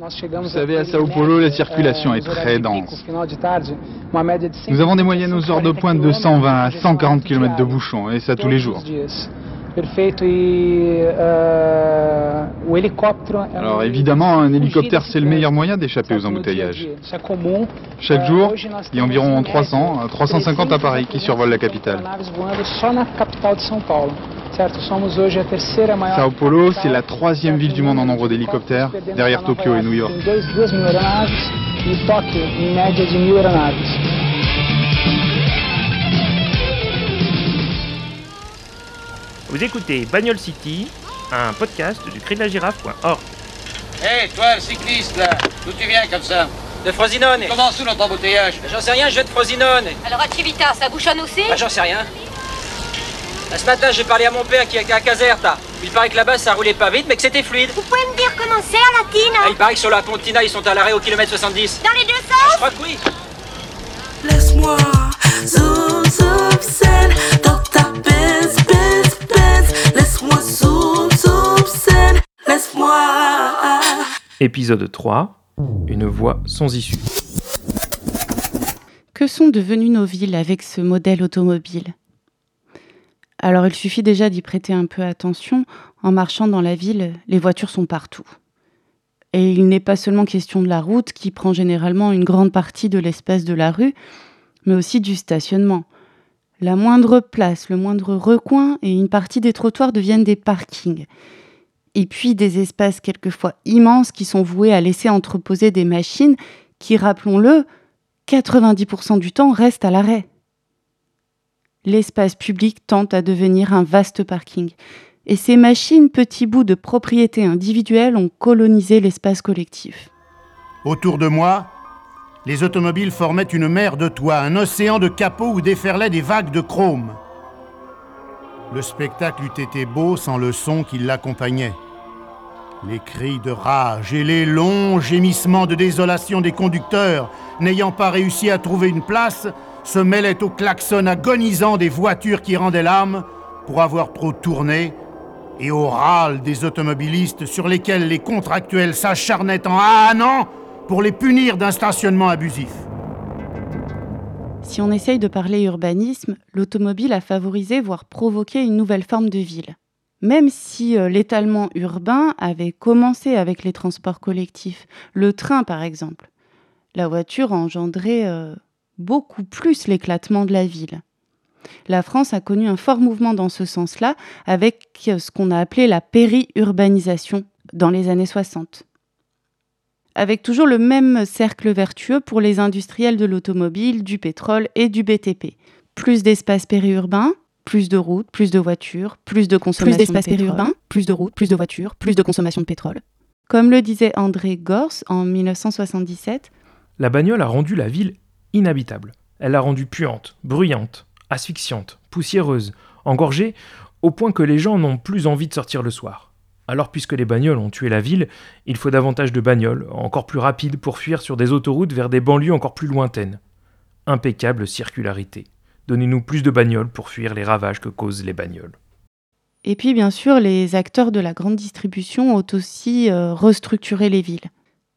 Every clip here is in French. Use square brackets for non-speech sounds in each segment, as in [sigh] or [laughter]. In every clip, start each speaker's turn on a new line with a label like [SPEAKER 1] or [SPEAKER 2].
[SPEAKER 1] Vous savez, à Sao Paulo, la circulation est très dense. Nous avons des moyennes aux heures de pointe de 120 à 140 km de bouchons, et ça tous les jours. Alors évidemment, un hélicoptère, c'est le meilleur moyen d'échapper aux embouteillages. Chaque jour, il y a environ 300 à 350 appareils qui survolent la capitale. Sao Paulo, c'est la troisième ville du monde en nombre d'hélicoptères, derrière Tokyo et New York.
[SPEAKER 2] Vous écoutez Bagnole City, un podcast du cri de la girafe.org.
[SPEAKER 3] Hé, toi, le cycliste, là, d'où tu viens comme ça
[SPEAKER 4] De Frosinone.
[SPEAKER 3] Comment sous notre embouteillage
[SPEAKER 4] J'en sais rien, je vais de Frosinone.
[SPEAKER 5] Alors à Civita, ça bouchonne aussi
[SPEAKER 4] Bah, j'en sais rien. Là, ce matin, j'ai parlé à mon père qui est à Caserta. Il paraît que là-bas, ça roulait pas vite, mais que c'était fluide.
[SPEAKER 5] Vous pouvez me dire comment c'est à Latine
[SPEAKER 4] Ah, il paraît que sur la Pontina, ils sont à l'arrêt au kilomètre 70.
[SPEAKER 5] Dans les deux
[SPEAKER 4] Je
[SPEAKER 5] sens
[SPEAKER 4] crois que oui.
[SPEAKER 6] Laisse-moi zoom zen dans ta Benz Benz Benz. Laisse-moi zoom zen. Laisse-moi.
[SPEAKER 2] Épisode 3, une voie sans issue.
[SPEAKER 7] Que sont devenues nos villes avec ce modèle automobile? Alors il suffit déjà d'y prêter un peu attention. En marchant dans la ville, les voitures sont partout. Et il n'est pas seulement question de la route qui prend généralement une grande partie de l'espace de la rue, mais aussi du stationnement. La moindre place, le moindre recoin et une partie des trottoirs deviennent des parkings. Et puis des espaces quelquefois immenses qui sont voués à laisser entreposer des machines qui, rappelons-le, 90% du temps restent à l'arrêt. L'espace public tente à devenir un vaste parking. Et ces machines, petits bouts de propriété individuelle, ont colonisé l'espace collectif.
[SPEAKER 8] Autour de moi, les automobiles formaient une mer de toits, un océan de capots où déferlaient des vagues de chrome. Le spectacle eût été beau sans le son qui l'accompagnait. Les cris de rage et les longs gémissements de désolation des conducteurs, n'ayant pas réussi à trouver une place, se mêlaient au klaxon agonisant des voitures qui rendaient l'âme pour avoir trop tourné et au râle des automobilistes sur lesquels les contractuels s'acharnaient en ânant pour les punir d'un stationnement abusif.
[SPEAKER 7] Si on essaye de parler urbanisme, l'automobile a favorisé, voire provoqué une nouvelle forme de ville. Même si euh, l'étalement urbain avait commencé avec les transports collectifs, le train par exemple, la voiture a engendré euh, beaucoup plus l'éclatement de la ville. La France a connu un fort mouvement dans ce sens-là, avec euh, ce qu'on a appelé la périurbanisation dans les années 60. Avec toujours le même cercle vertueux pour les industriels de l'automobile, du pétrole et du BTP. Plus d'espaces périurbains, plus de routes, plus de voitures, plus de consommation
[SPEAKER 9] Plus d'espaces
[SPEAKER 7] de pétrole.
[SPEAKER 9] périurbains, plus de routes, plus de voitures, plus de consommation de pétrole.
[SPEAKER 7] Comme le disait André Gors en 1977,
[SPEAKER 2] La bagnole a rendu la ville inhabitable. Elle l'a rendue puante, bruyante, asphyxiante, poussiéreuse, engorgée, au point que les gens n'ont plus envie de sortir le soir. Alors puisque les bagnoles ont tué la ville, il faut davantage de bagnoles, encore plus rapides pour fuir sur des autoroutes vers des banlieues encore plus lointaines. Impeccable circularité. Donnez-nous plus de bagnoles pour fuir les ravages que causent les bagnoles.
[SPEAKER 7] Et puis, bien sûr, les acteurs de la grande distribution ont aussi euh, restructuré les villes.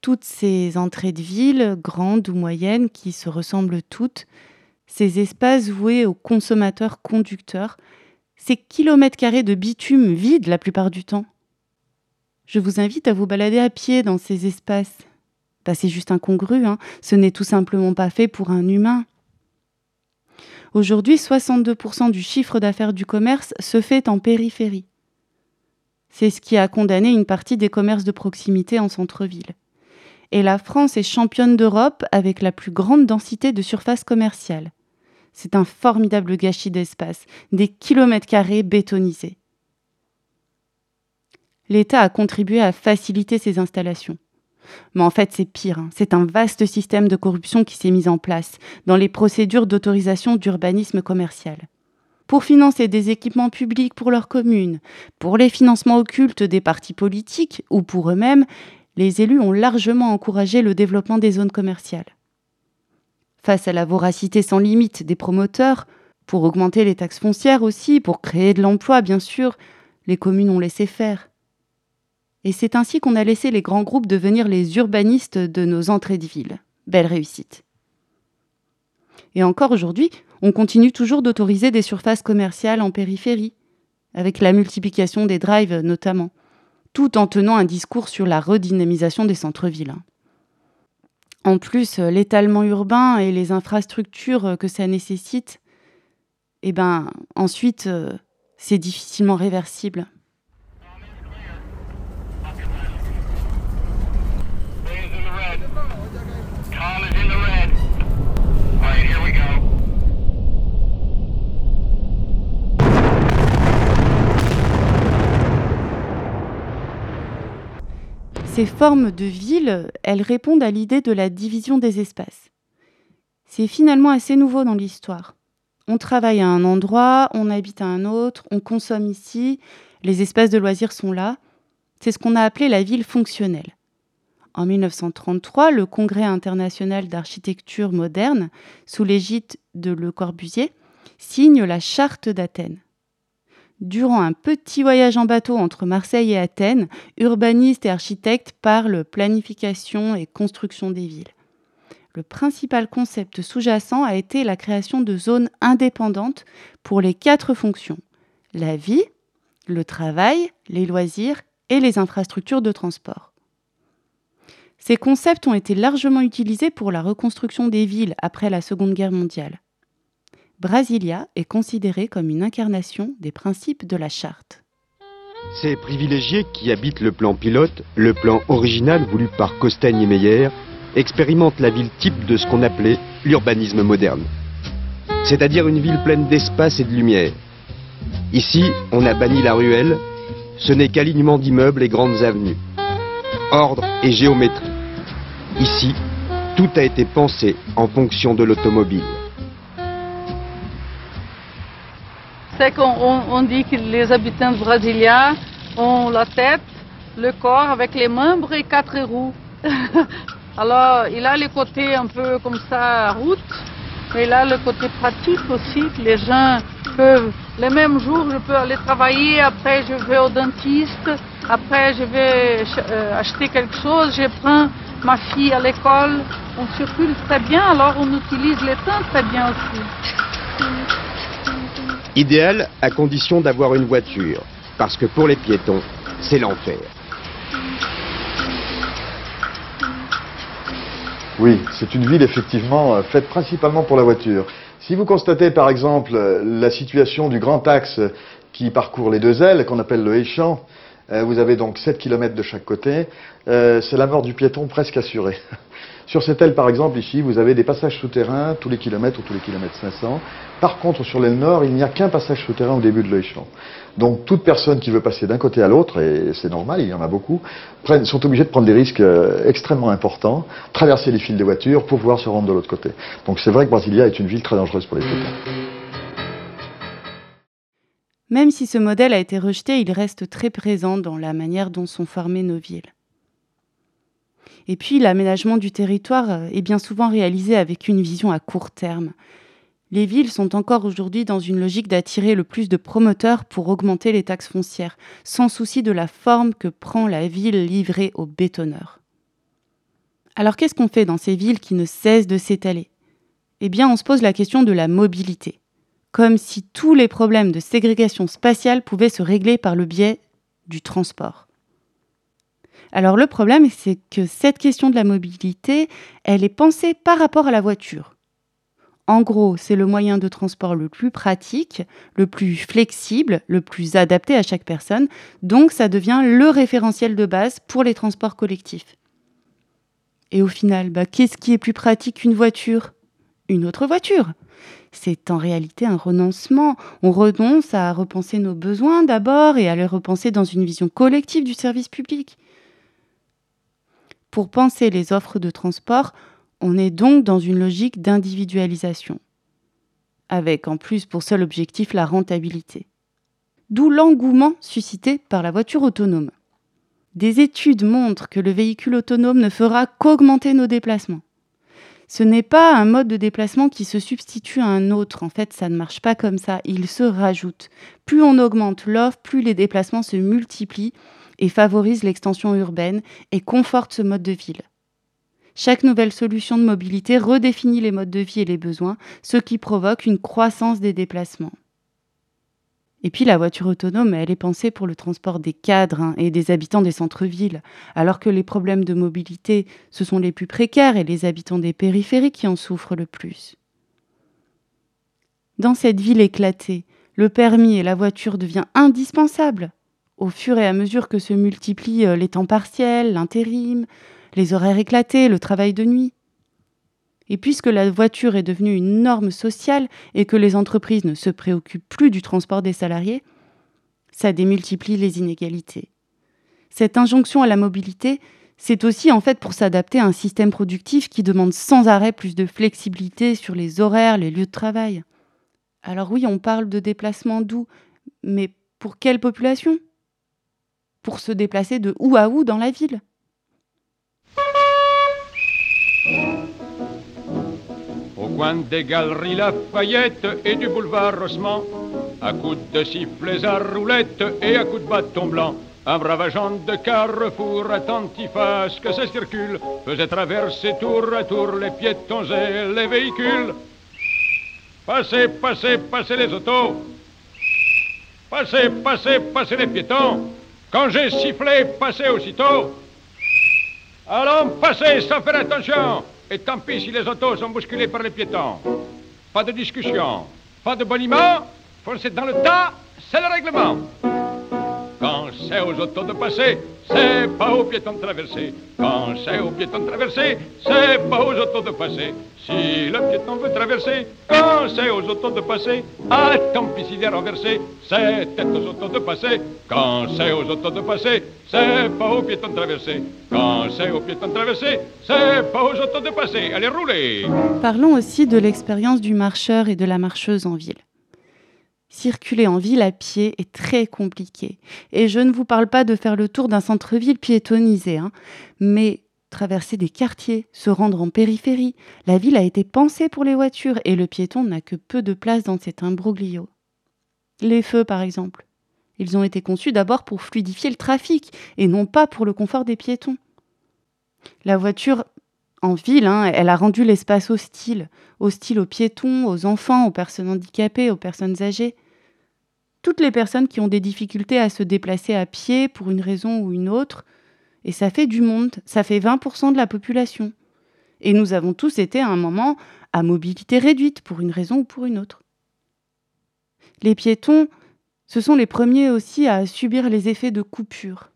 [SPEAKER 7] Toutes ces entrées de villes, grandes ou moyennes, qui se ressemblent toutes, ces espaces voués aux consommateurs conducteurs, ces kilomètres carrés de bitume vides la plupart du temps. Je vous invite à vous balader à pied dans ces espaces. Bah, c'est juste incongru, hein. ce n'est tout simplement pas fait pour un humain. Aujourd'hui, 62% du chiffre d'affaires du commerce se fait en périphérie. C'est ce qui a condamné une partie des commerces de proximité en centre-ville. Et la France est championne d'Europe avec la plus grande densité de surface commerciale. C'est un formidable gâchis d'espace, des kilomètres carrés bétonisés. L'État a contribué à faciliter ces installations. Mais en fait, c'est pire. hein. C'est un vaste système de corruption qui s'est mis en place dans les procédures d'autorisation d'urbanisme commercial. Pour financer des équipements publics pour leurs communes, pour les financements occultes des partis politiques ou pour eux-mêmes, les élus ont largement encouragé le développement des zones commerciales. Face à la voracité sans limite des promoteurs, pour augmenter les taxes foncières aussi, pour créer de l'emploi bien sûr, les communes ont laissé faire. Et c'est ainsi qu'on a laissé les grands groupes devenir les urbanistes de nos entrées de ville. Belle réussite. Et encore aujourd'hui, on continue toujours d'autoriser des surfaces commerciales en périphérie, avec la multiplication des drives notamment, tout en tenant un discours sur la redynamisation des centres-villes. En plus, l'étalement urbain et les infrastructures que ça nécessite, eh ben, ensuite, c'est difficilement réversible. Ces formes de villes, elles répondent à l'idée de la division des espaces. C'est finalement assez nouveau dans l'histoire. On travaille à un endroit, on habite à un autre, on consomme ici, les espaces de loisirs sont là. C'est ce qu'on a appelé la ville fonctionnelle. En 1933, le Congrès international d'architecture moderne, sous l'égide de Le Corbusier, signe la Charte d'Athènes. Durant un petit voyage en bateau entre Marseille et Athènes, urbanistes et architectes parlent planification et construction des villes. Le principal concept sous-jacent a été la création de zones indépendantes pour les quatre fonctions la vie, le travail, les loisirs et les infrastructures de transport. Ces concepts ont été largement utilisés pour la reconstruction des villes après la Seconde Guerre mondiale. Brasilia est considéré comme une incarnation des principes de la charte.
[SPEAKER 10] Ces privilégiés qui habitent le plan pilote, le plan original voulu par Costaigne et Meyer, expérimentent la ville type de ce qu'on appelait l'urbanisme moderne. C'est-à-dire une ville pleine d'espace et de lumière. Ici, on a banni la ruelle, ce n'est qu'alignement d'immeubles et grandes avenues. Ordre et géométrie. Ici, tout a été pensé en fonction de l'automobile.
[SPEAKER 11] C'est qu'on on dit que les habitants brésiliens ont la tête, le corps avec les membres et quatre roues. [laughs] Alors, il a le côté un peu comme ça, route, mais il a le côté pratique aussi, les gens peuvent, le même jour, je peux aller travailler, après je vais au dentiste, après je vais euh, acheter quelque chose, je prends ma fille à l'école, on circule très bien, alors on utilise le temps très bien aussi.
[SPEAKER 10] Idéal à condition d'avoir une voiture, parce que pour les piétons, c'est l'enfer.
[SPEAKER 12] Oui, c'est une ville effectivement euh, faite principalement pour la voiture. Si vous constatez par exemple euh, la situation du grand axe qui parcourt les deux ailes, qu'on appelle le Échamp, euh, vous avez donc 7 km de chaque côté, c'est la mort du piéton presque assurée. [laughs] Sur cette aile, par exemple, ici, vous avez des passages souterrains tous les kilomètres ou tous les kilomètres 500. Par contre, sur l'aile nord, il n'y a qu'un passage souterrain au début de l'Oéchamp. Donc, toute personne qui veut passer d'un côté à l'autre, et c'est normal, il y en a beaucoup, sont obligés de prendre des risques euh, extrêmement importants, traverser les fils de voitures pour pouvoir se rendre de l'autre côté. Donc, c'est vrai que Brasilia est une ville très dangereuse pour les piétons.
[SPEAKER 7] Même si ce modèle a été rejeté, il reste très présent dans la manière dont sont formées nos villes. Et puis l'aménagement du territoire euh, est bien souvent réalisé avec une vision à court terme. Les villes sont encore aujourd'hui dans une logique d'attirer le plus de promoteurs pour augmenter les taxes foncières, sans souci de la forme que prend la ville livrée aux bétonneurs. Alors qu'est-ce qu'on fait dans ces villes qui ne cessent de s'étaler? Eh bien, on se pose la question de la mobilité, comme si tous les problèmes de ségrégation spatiale pouvaient se régler par le biais du transport. Alors le problème, c'est que cette question de la mobilité, elle est pensée par rapport à la voiture. En gros, c'est le moyen de transport le plus pratique, le plus flexible, le plus adapté à chaque personne, donc ça devient le référentiel de base pour les transports collectifs. Et au final, bah, qu'est-ce qui est plus pratique qu'une voiture? Une autre voiture. C'est en réalité un renoncement. On renonce à repenser nos besoins d'abord et à les repenser dans une vision collective du service public. Pour penser les offres de transport, on est donc dans une logique d'individualisation, avec en plus pour seul objectif la rentabilité. D'où l'engouement suscité par la voiture autonome. Des études montrent que le véhicule autonome ne fera qu'augmenter nos déplacements. Ce n'est pas un mode de déplacement qui se substitue à un autre. En fait, ça ne marche pas comme ça. Il se rajoute. Plus on augmente l'offre, plus les déplacements se multiplient et favorise l'extension urbaine et conforte ce mode de ville. Chaque nouvelle solution de mobilité redéfinit les modes de vie et les besoins, ce qui provoque une croissance des déplacements. Et puis la voiture autonome, elle est pensée pour le transport des cadres hein, et des habitants des centres-villes, alors que les problèmes de mobilité, ce sont les plus précaires et les habitants des périphéries qui en souffrent le plus. Dans cette ville éclatée, le permis et la voiture deviennent indispensables au fur et à mesure que se multiplient euh, les temps partiels, l'intérim, les horaires éclatés, le travail de nuit. Et puisque la voiture est devenue une norme sociale et que les entreprises ne se préoccupent plus du transport des salariés, ça démultiplie les inégalités. Cette injonction à la mobilité, c'est aussi en fait pour s'adapter à un système productif qui demande sans arrêt plus de flexibilité sur les horaires, les lieux de travail. Alors oui, on parle de déplacement doux, mais pour quelle population? Pour se déplacer de où à où dans la ville?
[SPEAKER 13] Coin des galeries Lafayette et du boulevard Rossement, à coups de sifflets à roulettes et à coups de bâton blanc, un brave agent de carrefour attentif à ce que ça circule faisait traverser tour à tour les piétons et les véhicules. Passez, passez, passez les autos. Passez, passez, passez les piétons. Quand j'ai sifflé, passez aussitôt. Allons, passez sans faire attention. Et tant pis si les autos sont bousculées par les piétons. Pas de discussion, pas de boniment. Foncez dans le tas, c'est le règlement. Quand c'est aux autos de passer, c'est pas aux piétons de traverser. Quand c'est aux piétons de traverser, c'est pas aux autos de passer. Si le piéton veut traverser, quand c'est aux autos de passer, ah tant pis s'il est renversé, c'est aux autos de passer. Quand c'est aux autos de passer, c'est pas aux piétons de traverser. Quand c'est aux piétons de traverser, c'est pas aux autos de passer. Allez, roulez
[SPEAKER 7] Parlons aussi de l'expérience du marcheur et de la marcheuse en ville. Circuler en ville à pied est très compliqué. Et je ne vous parle pas de faire le tour d'un centre-ville piétonisé, hein, mais traverser des quartiers, se rendre en périphérie. La ville a été pensée pour les voitures et le piéton n'a que peu de place dans cet imbroglio. Les feux, par exemple. Ils ont été conçus d'abord pour fluidifier le trafic et non pas pour le confort des piétons. La voiture en ville, hein, elle a rendu l'espace hostile, hostile aux piétons, aux enfants, aux personnes handicapées, aux personnes âgées. Toutes les personnes qui ont des difficultés à se déplacer à pied pour une raison ou une autre, et ça fait du monde, ça fait 20% de la population. Et nous avons tous été à un moment à mobilité réduite pour une raison ou pour une autre. Les piétons, ce sont les premiers aussi à subir les effets de coupure.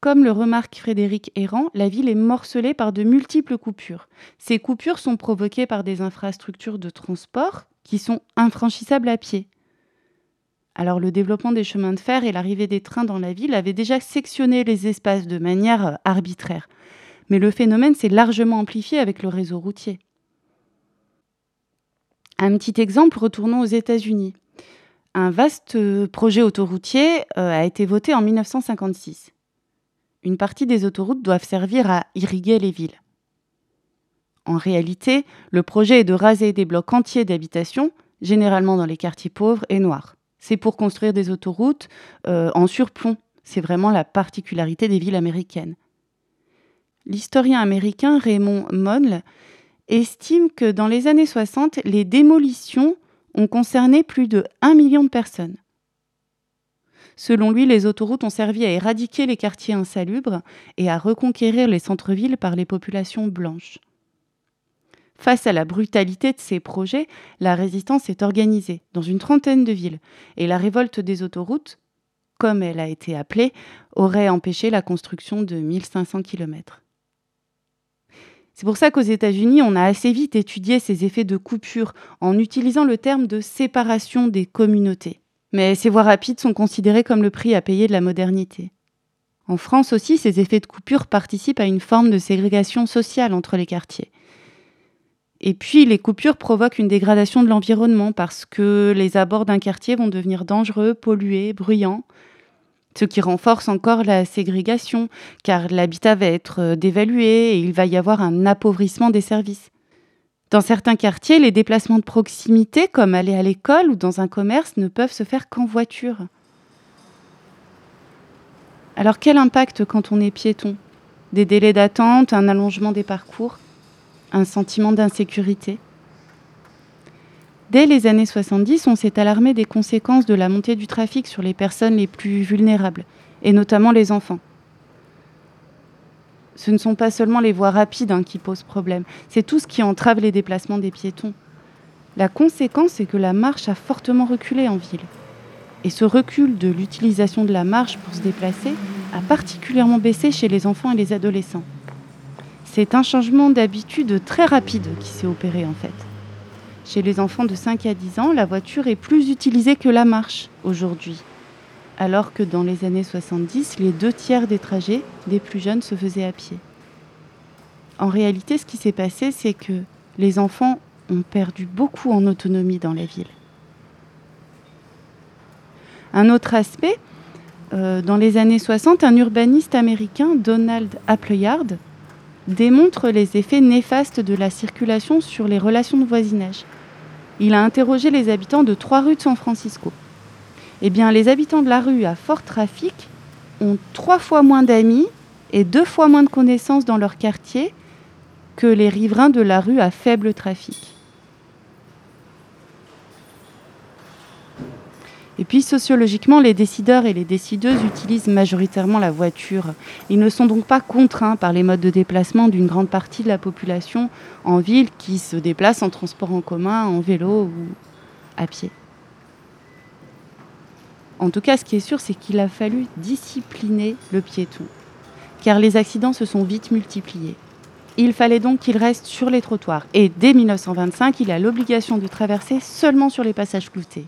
[SPEAKER 7] Comme le remarque Frédéric Errand, la ville est morcelée par de multiples coupures. Ces coupures sont provoquées par des infrastructures de transport qui sont infranchissables à pied. Alors le développement des chemins de fer et l'arrivée des trains dans la ville avaient déjà sectionné les espaces de manière arbitraire. Mais le phénomène s'est largement amplifié avec le réseau routier. Un petit exemple, retournons aux États-Unis. Un vaste projet autoroutier euh, a été voté en 1956 une partie des autoroutes doivent servir à irriguer les villes. En réalité, le projet est de raser des blocs entiers d'habitation, généralement dans les quartiers pauvres et noirs. C'est pour construire des autoroutes euh, en surplomb. C'est vraiment la particularité des villes américaines. L'historien américain Raymond Monle estime que dans les années 60, les démolitions ont concerné plus de 1 million de personnes. Selon lui, les autoroutes ont servi à éradiquer les quartiers insalubres et à reconquérir les centres-villes par les populations blanches. Face à la brutalité de ces projets, la résistance est organisée dans une trentaine de villes et la révolte des autoroutes, comme elle a été appelée, aurait empêché la construction de 1500 km. C'est pour ça qu'aux États-Unis, on a assez vite étudié ces effets de coupure en utilisant le terme de séparation des communautés. Mais ces voies rapides sont considérées comme le prix à payer de la modernité. En France aussi, ces effets de coupure participent à une forme de ségrégation sociale entre les quartiers. Et puis, les coupures provoquent une dégradation de l'environnement parce que les abords d'un quartier vont devenir dangereux, pollués, bruyants, ce qui renforce encore la ségrégation, car l'habitat va être dévalué et il va y avoir un appauvrissement des services. Dans certains quartiers, les déplacements de proximité, comme aller à l'école ou dans un commerce, ne peuvent se faire qu'en voiture. Alors quel impact quand on est piéton? Des délais d'attente, un allongement des parcours, un sentiment d'insécurité? Dès les années 70, on s'est alarmé des conséquences de la montée du trafic sur les personnes les plus vulnérables, et notamment les enfants. Ce ne sont pas seulement les voies rapides hein, qui posent problème, c'est tout ce qui entrave les déplacements des piétons. La conséquence, c'est que la marche a fortement reculé en ville. Et ce recul de l'utilisation de la marche pour se déplacer a particulièrement baissé chez les enfants et les adolescents. C'est un changement d'habitude très rapide qui s'est opéré en fait. Chez les enfants de 5 à 10 ans, la voiture est plus utilisée que la marche aujourd'hui. Alors que dans les années 70, les deux tiers des trajets des plus jeunes se faisaient à pied. En réalité, ce qui s'est passé, c'est que les enfants ont perdu beaucoup en autonomie dans la ville. Un autre aspect, euh, dans les années 60, un urbaniste américain, Donald Appleyard, démontre les effets néfastes de la circulation sur les relations de voisinage il a interrogé les habitants de trois rues de San Francisco. Eh bien, les habitants de la rue à fort trafic ont trois fois moins d'amis et deux fois moins de connaissances dans leur quartier que les riverains de la rue à faible trafic. Et puis sociologiquement, les décideurs et les décideuses utilisent majoritairement la voiture. Ils ne sont donc pas contraints par les modes de déplacement d'une grande partie de la population en ville qui se déplace en transport en commun, en vélo ou à pied. En tout cas, ce qui est sûr, c'est qu'il a fallu discipliner le piéton, car les accidents se sont vite multipliés. Il fallait donc qu'il reste sur les trottoirs, et dès 1925, il a l'obligation de traverser seulement sur les passages cloutés.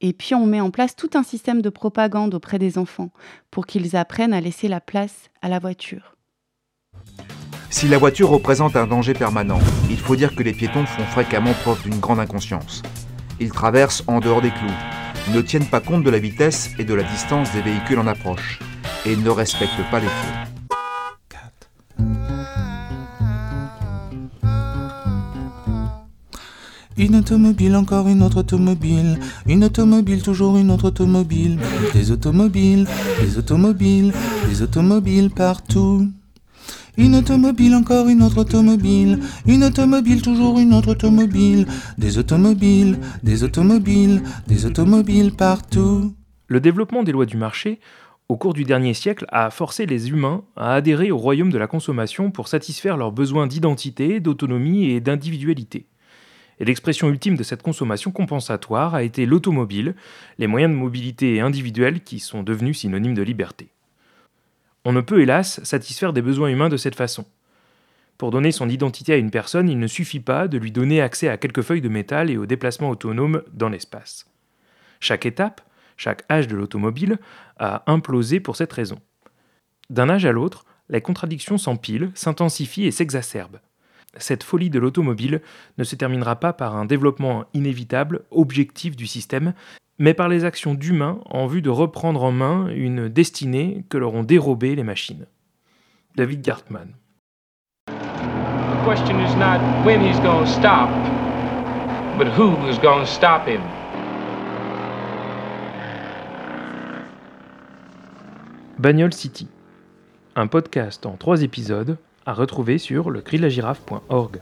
[SPEAKER 7] Et puis on met en place tout un système de propagande auprès des enfants pour qu'ils apprennent à laisser la place à la voiture.
[SPEAKER 14] Si la voiture représente un danger permanent, il faut dire que les piétons font fréquemment preuve d'une grande inconscience. Ils traversent en dehors des clous, ne tiennent pas compte de la vitesse et de la distance des véhicules en approche, et ne respectent pas les feux.
[SPEAKER 15] Une automobile, encore une autre automobile. Une automobile, toujours une autre automobile. Des automobiles, des automobiles, des automobiles partout. Une automobile, encore une autre automobile. Une automobile, toujours une autre automobile. Des automobiles, des automobiles, des automobiles partout.
[SPEAKER 2] Le développement des lois du marché, au cours du dernier siècle, a forcé les humains à adhérer au royaume de la consommation pour satisfaire leurs besoins d'identité, d'autonomie et d'individualité. Et l'expression ultime de cette consommation compensatoire a été l'automobile, les moyens de mobilité individuels qui sont devenus synonymes de liberté. On ne peut hélas satisfaire des besoins humains de cette façon. Pour donner son identité à une personne, il ne suffit pas de lui donner accès à quelques feuilles de métal et au déplacement autonome dans l'espace. Chaque étape, chaque âge de l'automobile a implosé pour cette raison. D'un âge à l'autre, les contradictions s'empilent, s'intensifient et s'exacerbent cette folie de l'automobile ne se terminera pas par un développement inévitable, objectif du système, mais par les actions d'humains en vue de reprendre en main une destinée que leur ont dérobée les machines. David Gartman.
[SPEAKER 16] The question is not when he's going to stop, but who is going to stop him.
[SPEAKER 2] Bagnole City, un podcast en trois épisodes à retrouver sur le cri de la girafe.org.